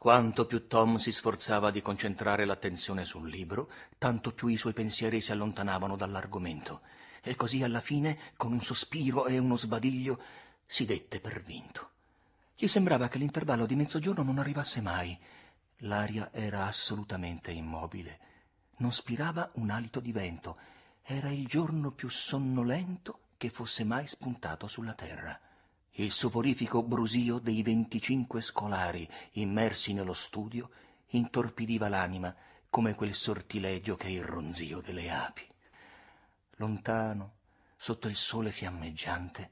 Quanto più Tom si sforzava di concentrare l'attenzione sul libro, tanto più i suoi pensieri si allontanavano dall'argomento. E così alla fine, con un sospiro e uno sbadiglio, si dette per vinto. Gli sembrava che l'intervallo di mezzogiorno non arrivasse mai. L'aria era assolutamente immobile. Non spirava un alito di vento. Era il giorno più sonnolento che fosse mai spuntato sulla terra. Il soporifico brusio dei venticinque scolari immersi nello studio intorpidiva l'anima come quel sortilegio che è il ronzio delle api. Lontano, sotto il sole fiammeggiante,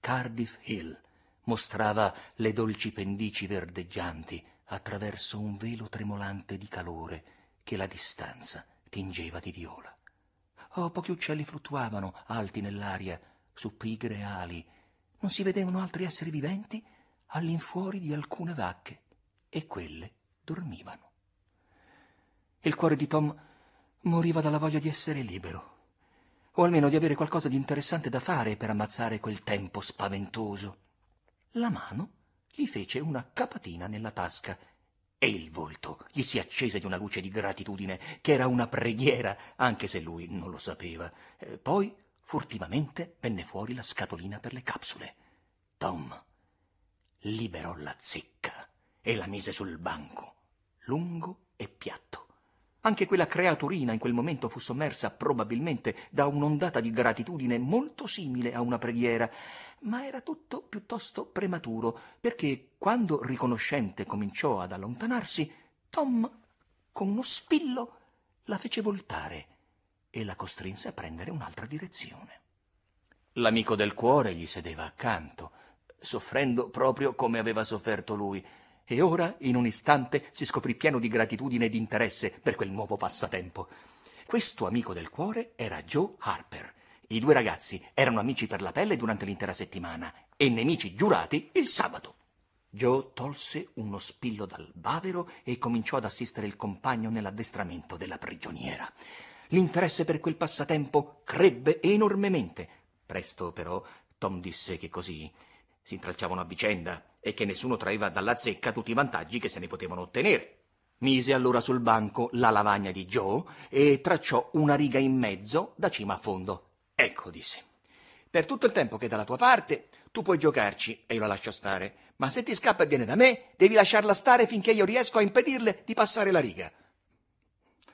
Cardiff Hill mostrava le dolci pendici verdeggianti attraverso un velo tremolante di calore che la distanza tingeva di viola. Oh, pochi uccelli fluttuavano alti nell'aria su pigre ali non si vedevano altri esseri viventi all'infuori di alcune vacche e quelle dormivano. Il cuore di Tom moriva dalla voglia di essere libero, o almeno di avere qualcosa di interessante da fare per ammazzare quel tempo spaventoso. La mano gli fece una capatina nella tasca e il volto gli si accese di una luce di gratitudine che era una preghiera, anche se lui non lo sapeva. Eh, poi furtivamente venne fuori la scatolina per le capsule. Tom liberò la zecca e la mise sul banco, lungo e piatto. Anche quella creaturina in quel momento fu sommersa probabilmente da un'ondata di gratitudine molto simile a una preghiera, ma era tutto piuttosto prematuro, perché quando riconoscente cominciò ad allontanarsi, Tom, con uno spillo, la fece voltare e la costrinse a prendere un'altra direzione. L'amico del cuore gli sedeva accanto, soffrendo proprio come aveva sofferto lui, e ora, in un istante, si scoprì pieno di gratitudine e di interesse per quel nuovo passatempo. Questo amico del cuore era Joe Harper. I due ragazzi erano amici per la pelle durante l'intera settimana e nemici giurati il sabato. Joe tolse uno spillo dal bavero e cominciò ad assistere il compagno nell'addestramento della prigioniera. L'interesse per quel passatempo crebbe enormemente. Presto, però, Tom disse che così si intralciavano a vicenda e che nessuno traeva dalla zecca tutti i vantaggi che se ne potevano ottenere. Mise allora sul banco la lavagna di Joe e tracciò una riga in mezzo da cima a fondo. Ecco, disse. Per tutto il tempo che è dalla tua parte, tu puoi giocarci e io la lascio stare. Ma se ti scappa e viene da me, devi lasciarla stare finché io riesco a impedirle di passare la riga.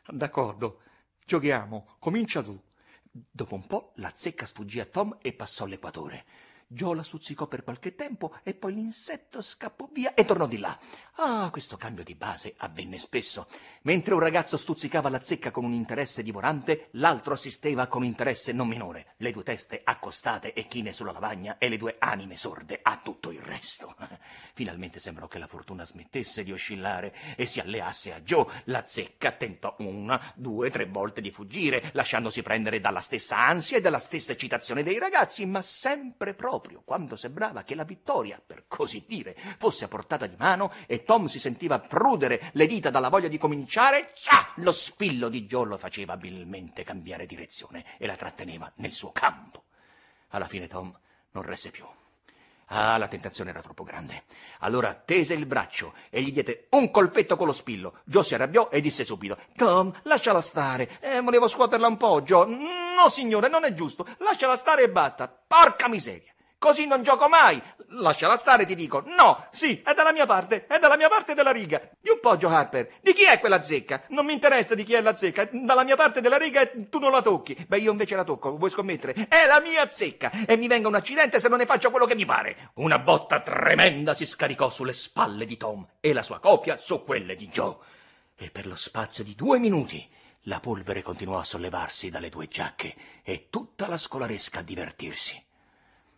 D'accordo, Giochiamo, comincia tu. Dopo un po' la zecca sfuggì a Tom e passò l'equatore. Joe la stuzzicò per qualche tempo e poi l'insetto scappò via e tornò di là. Ah, questo cambio di base avvenne spesso. Mentre un ragazzo stuzzicava la zecca con un interesse divorante, l'altro assisteva con interesse non minore, le due teste accostate e chine sulla lavagna e le due anime sorde a tutto il resto. Finalmente sembrò che la fortuna smettesse di oscillare e si alleasse a Joe. La zecca tentò una, due, tre volte di fuggire, lasciandosi prendere dalla stessa ansia e dalla stessa eccitazione dei ragazzi, ma sempre proprio proprio quando sembrava che la vittoria, per così dire, fosse a portata di mano e Tom si sentiva prudere le dita dalla voglia di cominciare, ah, lo spillo di Joe lo faceva abilmente cambiare direzione e la tratteneva nel suo campo. Alla fine Tom non resse più. Ah, la tentazione era troppo grande. Allora tese il braccio e gli diede un colpetto con lo spillo. Joe si arrabbiò e disse subito: Tom, lasciala stare. Eh, volevo scuoterla un po', Joe. No, signore, non è giusto. Lasciala stare e basta. Porca miseria. Così non gioco mai. Lasciala stare, ti dico. No, sì, è dalla mia parte, è dalla mia parte della riga. Di un po', Joe Harper. Di chi è quella zecca? Non mi interessa di chi è la zecca. Dalla mia parte della riga e tu non la tocchi. Beh, io invece la tocco, vuoi scommettere? È la mia zecca e mi venga un accidente se non ne faccio quello che mi pare. Una botta tremenda si scaricò sulle spalle di Tom e la sua copia su quelle di Joe. E per lo spazio di due minuti la polvere continuò a sollevarsi dalle due giacche e tutta la scolaresca a divertirsi.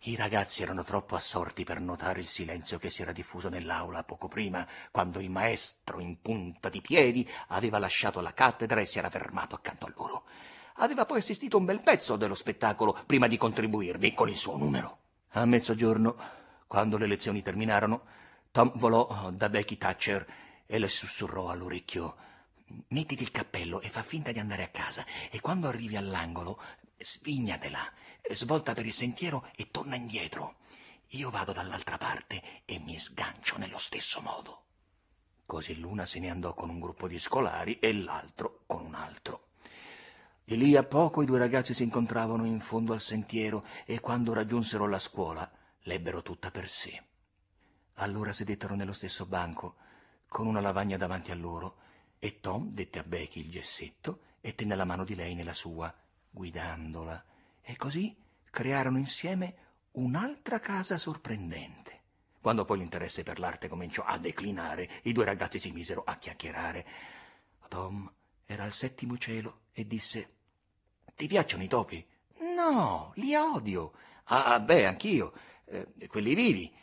I ragazzi erano troppo assorti per notare il silenzio che si era diffuso nell'aula poco prima, quando il maestro, in punta di piedi, aveva lasciato la cattedra e si era fermato accanto a loro. Aveva poi assistito un bel pezzo dello spettacolo prima di contribuirvi con il suo numero. A mezzogiorno, quando le lezioni terminarono, Tom volò da Becky Thatcher e le sussurrò all'orecchio Mettiti il cappello e fa finta di andare a casa e quando arrivi all'angolo svignatela svolta per il sentiero e torna indietro. Io vado dall'altra parte e mi sgancio nello stesso modo. Così l'una se ne andò con un gruppo di scolari e l'altro con un altro. Di lì a poco i due ragazzi si incontravano in fondo al sentiero e quando raggiunsero la scuola l'ebbero tutta per sé. Allora sedettero nello stesso banco, con una lavagna davanti a loro, e Tom dette a Becky il gessetto e tenne la mano di lei nella sua, guidandola, e così crearono insieme un'altra casa sorprendente. Quando poi l'interesse per l'arte cominciò a declinare, i due ragazzi si misero a chiacchierare. Tom era al settimo cielo e disse: Ti piacciono i topi? No, li odio. Ah, beh, anch'io. Eh, quelli vivi.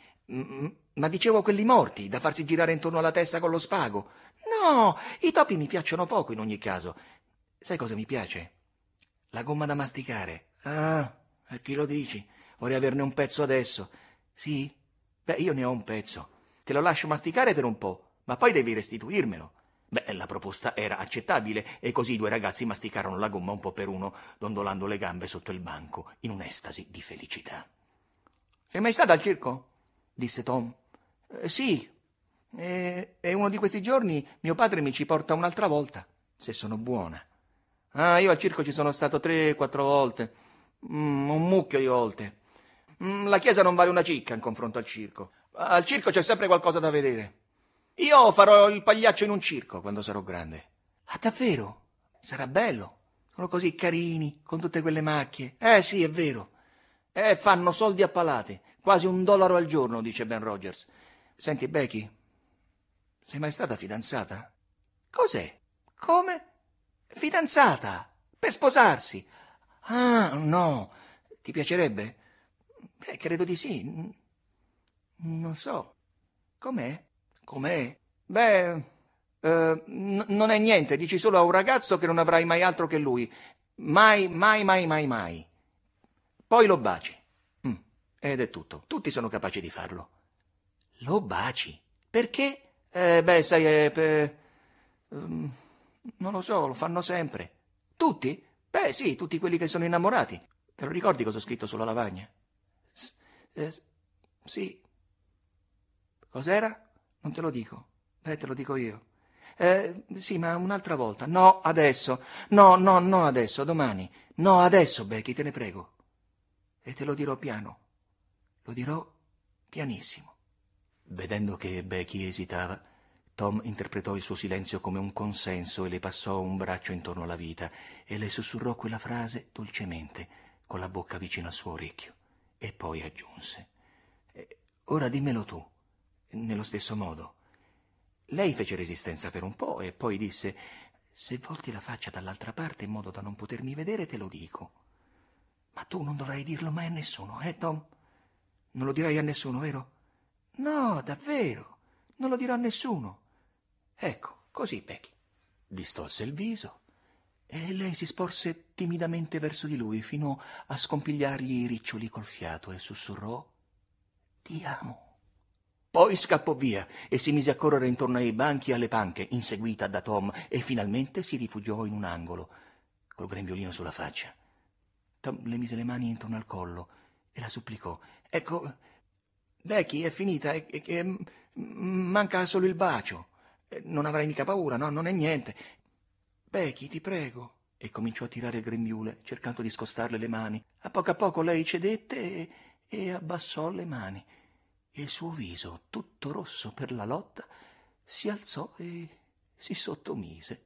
Ma dicevo quelli morti, da farsi girare intorno alla testa con lo spago. No, i topi mi piacciono poco in ogni caso. Sai cosa mi piace? La gomma da masticare. Ah, a chi lo dici? Vorrei averne un pezzo adesso. Sì? Beh, io ne ho un pezzo. Te lo lascio masticare per un po', ma poi devi restituirmelo. Beh, la proposta era accettabile e così i due ragazzi masticarono la gomma un po' per uno, dondolando le gambe sotto il banco, in un'estasi di felicità. Sei mai stata al circo? disse Tom. Eh, sì. E, e uno di questi giorni mio padre mi ci porta un'altra volta, se sono buona. Ah, io al circo ci sono stato tre, quattro volte. Mm, un mucchio di volte. Mm, la chiesa non vale una cicca in confronto al circo. Al circo c'è sempre qualcosa da vedere. Io farò il pagliaccio in un circo quando sarò grande. Ah, davvero? Sarà bello. Sono così carini, con tutte quelle macchie. Eh sì, è vero. Eh, fanno soldi a palate. Quasi un dollaro al giorno, dice Ben Rogers. Senti, Becky, sei mai stata fidanzata? Cos'è? Come? Fidanzata! Per sposarsi! Ah, no. Ti piacerebbe? Beh, credo di sì. Non so. Com'è? Com'è? Beh, eh, n- non è niente, dici solo a un ragazzo che non avrai mai altro che lui. Mai, mai, mai, mai, mai. Poi lo baci. Mm. Ed è tutto. Tutti sono capaci di farlo. Lo baci? Perché? Eh, beh, sai, è per... Um, non lo so, lo fanno sempre. Tutti? Beh, sì, tutti quelli che sono innamorati. Te lo ricordi cosa ho scritto sulla lavagna? Eh, sì. Cos'era? Non te lo dico. Beh, te lo dico io. Eh, sì, ma un'altra volta. No, adesso. No, no, no, adesso, domani. No, adesso, Becky, te ne prego. E te lo dirò piano. Lo dirò pianissimo. Vedendo che Becky esitava, Tom interpretò il suo silenzio come un consenso e le passò un braccio intorno alla vita e le sussurrò quella frase dolcemente, con la bocca vicino al suo orecchio. E poi aggiunse: Ora dimmelo tu, nello stesso modo. Lei fece resistenza per un po' e poi disse: Se volti la faccia dall'altra parte in modo da non potermi vedere, te lo dico. Ma tu non dovrai dirlo mai a nessuno, eh, Tom? Non lo dirai a nessuno, vero? No, davvero. Non lo dirò a nessuno. Ecco, così, Becky. Distolse il viso e lei si sporse timidamente verso di lui fino a scompigliargli i riccioli col fiato e sussurrò Ti amo. Poi scappò via e si mise a correre intorno ai banchi e alle panche, inseguita da Tom, e finalmente si rifugiò in un angolo, col grembiolino sulla faccia. Tom le mise le mani intorno al collo e la supplicò. Ecco, Becky, è finita, è, è, è, manca solo il bacio. Non avrai mica paura, no? Non è niente. Becky, ti prego. E cominciò a tirare il grembiule, cercando di scostarle le mani. A poco a poco lei cedette e, e abbassò le mani. Il suo viso, tutto rosso per la lotta, si alzò e si sottomise.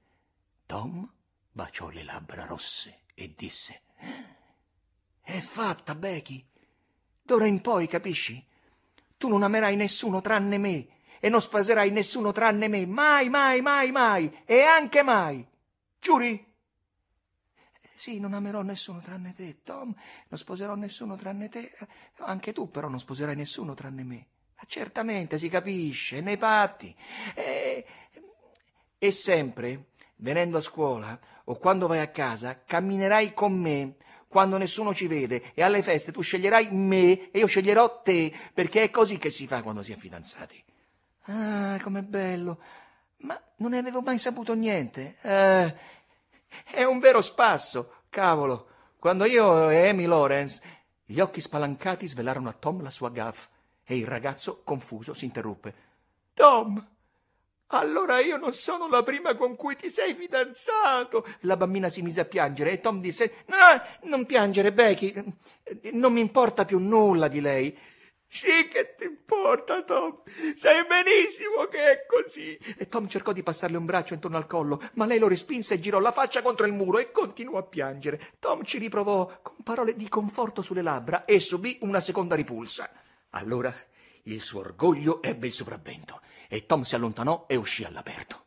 Tom baciò le labbra rosse e disse: È fatta, Becky. D'ora in poi, capisci? Tu non amerai nessuno tranne me e non sposerai nessuno tranne me. Mai, mai, mai, mai. E anche mai. Giuri? Sì, non amerò nessuno tranne te, Tom. Non sposerò nessuno tranne te. Anche tu, però, non sposerai nessuno tranne me. Ma certamente, si capisce, nei patti. E, e sempre, venendo a scuola o quando vai a casa, camminerai con me quando nessuno ci vede e alle feste tu sceglierai me e io sceglierò te, perché è così che si fa quando si è fidanzati. Ah, com'è bello. Ma non ne avevo mai saputo niente. Eh, è un vero spasso, cavolo. Quando io e Amy Lawrence, gli occhi spalancati svelarono a Tom la sua gaff e il ragazzo, confuso, si interruppe. Tom, allora io non sono la prima con cui ti sei fidanzato. La bambina si mise a piangere e Tom disse, no, non piangere, Becky, non mi importa più nulla di lei. Sì che ti importa, Tom. Sai benissimo che è così. E Tom cercò di passarle un braccio intorno al collo, ma lei lo respinse e girò la faccia contro il muro e continuò a piangere. Tom ci riprovò con parole di conforto sulle labbra e subì una seconda ripulsa. Allora il suo orgoglio ebbe il sopravvento e Tom si allontanò e uscì all'aperto.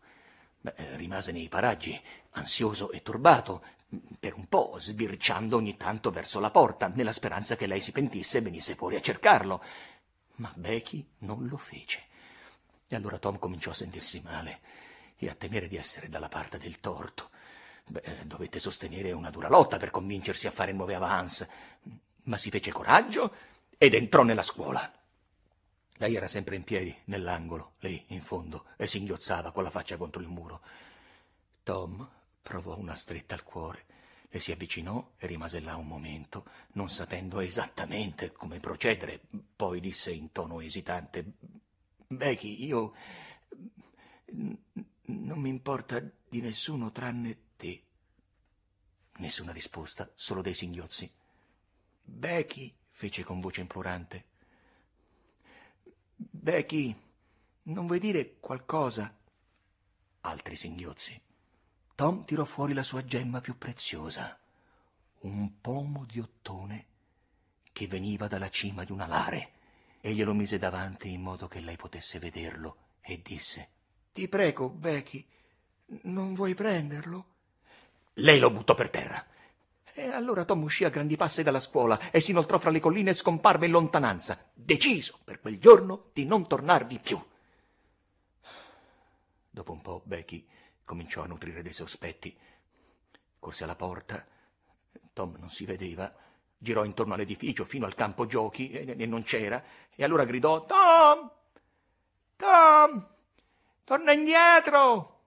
Beh, rimase nei paraggi, ansioso e turbato, per un po', sbirciando ogni tanto verso la porta, nella speranza che lei si pentisse e venisse fuori a cercarlo. Ma Becky non lo fece. E allora Tom cominciò a sentirsi male e a temere di essere dalla parte del torto. Beh, dovette sostenere una dura lotta per convincersi a fare nuove avance, ma si fece coraggio ed entrò nella scuola. Lei era sempre in piedi, nell'angolo, lì in fondo, e singhiozzava con la faccia contro il muro. Tom provò una stretta al cuore, le si avvicinò e rimase là un momento, non sapendo esattamente come procedere. Poi disse in tono esitante: Becky, io. non mi importa di nessuno tranne te. Nessuna risposta, solo dei singhiozzi. Becky, fece con voce implorante. Becky, non vuoi dire qualcosa? Altri singhiozzi. Tom tirò fuori la sua gemma più preziosa, un pomo di ottone che veniva dalla cima di un alare, e glielo mise davanti in modo che lei potesse vederlo, e disse Ti prego, Becky, non vuoi prenderlo? Lei lo buttò per terra. E allora Tom uscì a grandi passi dalla scuola e si inoltrò fra le colline e scomparve in lontananza, deciso per quel giorno di non tornarvi più. Dopo un po' Becky cominciò a nutrire dei sospetti. Corse alla porta. Tom non si vedeva. Girò intorno all'edificio fino al campo giochi e, e non c'era. E allora gridò: Tom! Tom! Torna indietro!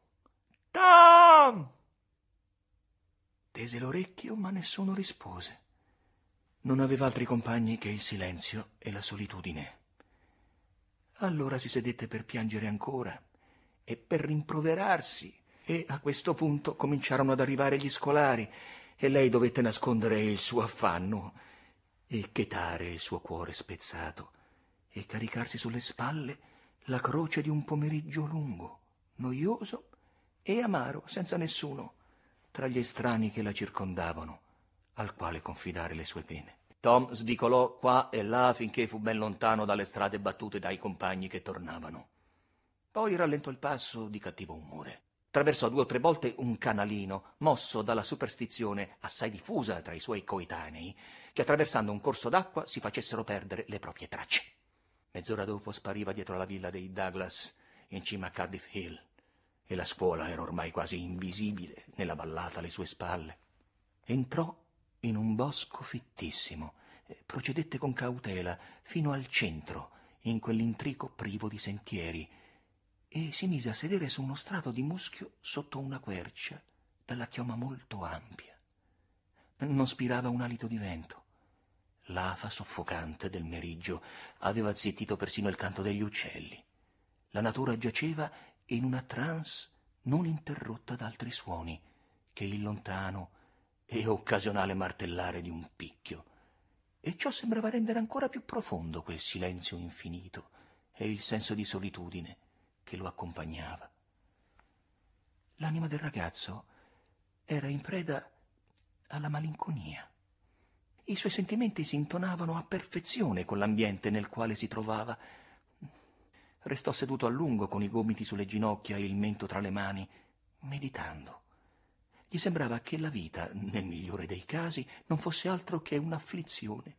Tom! Tese l'orecchio, ma nessuno rispose. Non aveva altri compagni che il silenzio e la solitudine. Allora si sedette per piangere ancora e per rimproverarsi e a questo punto cominciarono ad arrivare gli scolari e lei dovette nascondere il suo affanno e chetare il suo cuore spezzato e caricarsi sulle spalle la croce di un pomeriggio lungo, noioso e amaro, senza nessuno tra gli estranei che la circondavano, al quale confidare le sue pene. Tom svicolò qua e là finché fu ben lontano dalle strade battute dai compagni che tornavano. Poi rallentò il passo di cattivo umore attraversò due o tre volte un canalino, mosso dalla superstizione assai diffusa tra i suoi coetanei, che attraversando un corso d'acqua si facessero perdere le proprie tracce. Mezz'ora dopo spariva dietro la villa dei Douglas, in cima a Cardiff Hill, e la scuola era ormai quasi invisibile nella vallata alle sue spalle. Entrò in un bosco fittissimo, procedette con cautela fino al centro, in quell'intrico privo di sentieri, e si mise a sedere su uno strato di muschio sotto una quercia dalla chioma molto ampia. Non spirava un alito di vento. L'afa soffocante del meriggio aveva zittito persino il canto degli uccelli. La natura giaceva in una trance non interrotta da altri suoni che il lontano e occasionale martellare di un picchio. E ciò sembrava rendere ancora più profondo quel silenzio infinito e il senso di solitudine che lo accompagnava. L'anima del ragazzo era in preda alla malinconia. I suoi sentimenti si intonavano a perfezione con l'ambiente nel quale si trovava. Restò seduto a lungo con i gomiti sulle ginocchia e il mento tra le mani, meditando. Gli sembrava che la vita, nel migliore dei casi, non fosse altro che un'afflizione.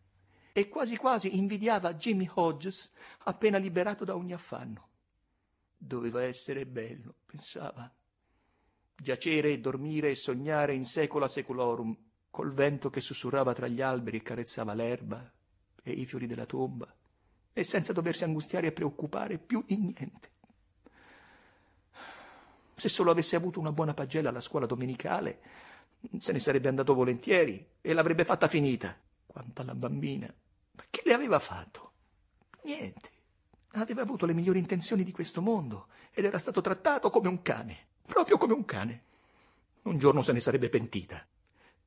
E quasi quasi invidiava Jimmy Hodges, appena liberato da ogni affanno. Doveva essere bello, pensava. Giacere e dormire e sognare in secula seculorum, col vento che sussurrava tra gli alberi e carezzava l'erba e i fiori della tomba, e senza doversi angustiare e preoccupare più di niente. Se solo avesse avuto una buona pagella alla scuola domenicale, se ne sarebbe andato volentieri e l'avrebbe fatta finita. Quanto alla bambina, ma che le aveva fatto? Niente. Aveva avuto le migliori intenzioni di questo mondo ed era stato trattato come un cane, proprio come un cane. Un giorno se ne sarebbe pentita,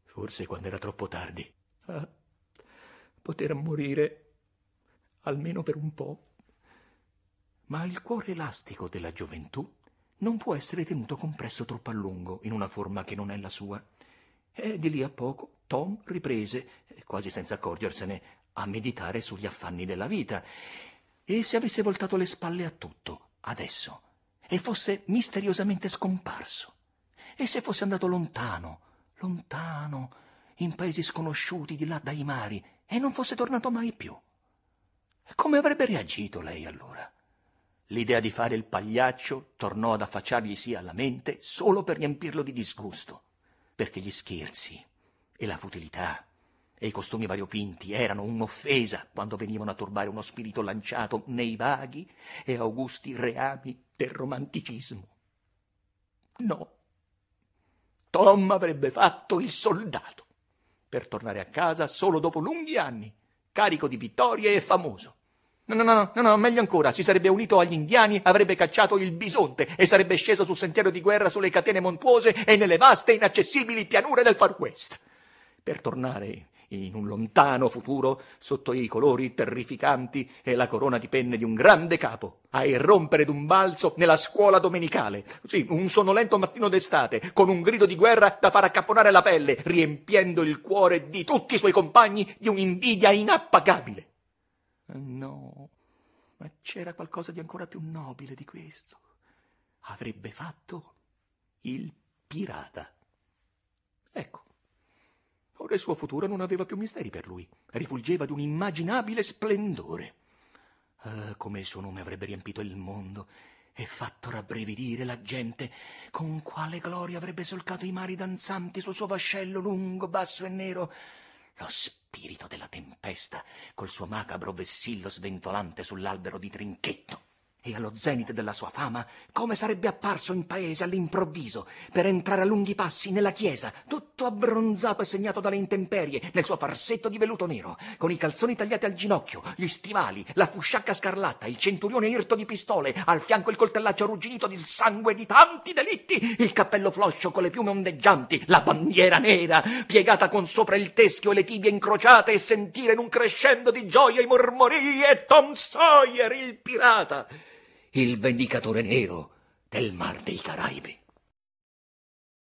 forse quando era troppo tardi. Ah, poter morire almeno per un po'. Ma il cuore elastico della gioventù non può essere tenuto compresso troppo a lungo in una forma che non è la sua. E di lì a poco Tom riprese, quasi senza accorgersene, a meditare sugli affanni della vita. E se avesse voltato le spalle a tutto, adesso, e fosse misteriosamente scomparso, e se fosse andato lontano, lontano, in paesi sconosciuti di là dai mari, e non fosse tornato mai più. Come avrebbe reagito lei allora? L'idea di fare il pagliaccio tornò ad affacciarglisi alla mente solo per riempirlo di disgusto, perché gli scherzi e la futilità e i costumi variopinti erano un'offesa quando venivano a turbare uno spirito lanciato nei vaghi e augusti reami del romanticismo. No, Tom avrebbe fatto il soldato per tornare a casa solo dopo lunghi anni, carico di vittorie e famoso. No, no, no, no, no, meglio ancora, si sarebbe unito agli indiani, avrebbe cacciato il bisonte e sarebbe sceso sul sentiero di guerra sulle catene montuose e nelle vaste e inaccessibili pianure del Far West. Per tornare in un lontano futuro, sotto i colori terrificanti e la corona di penne di un grande capo, a irrompere d'un balzo nella scuola domenicale. Sì, un sonnolento mattino d'estate, con un grido di guerra da far accapponare la pelle, riempiendo il cuore di tutti i suoi compagni di un'invidia inappagabile. No, ma c'era qualcosa di ancora più nobile di questo. Avrebbe fatto il pirata. Ecco, Ora il suo futuro non aveva più misteri per lui, rifulgeva di un immaginabile splendore. Ah, come il suo nome avrebbe riempito il mondo e fatto rabbrividire la gente, con quale gloria avrebbe solcato i mari danzanti sul suo vascello lungo, basso e nero. Lo spirito della tempesta, col suo macabro vessillo sventolante sull'albero di trinchetto e allo zenit della sua fama, come sarebbe apparso in paese all'improvviso, per entrare a lunghi passi nella chiesa, tutto abbronzato e segnato dalle intemperie, nel suo farsetto di velluto nero, con i calzoni tagliati al ginocchio, gli stivali, la fusciacca scarlatta, il centurione irto di pistole, al fianco il coltellaccio arrugginito di sangue di tanti delitti, il cappello floscio con le piume ondeggianti, la bandiera nera, piegata con sopra il teschio e le tibie incrociate, e sentire in un crescendo di gioia i mormorii e Tom Sawyer, il pirata il vendicatore nero del mar dei Caraibi.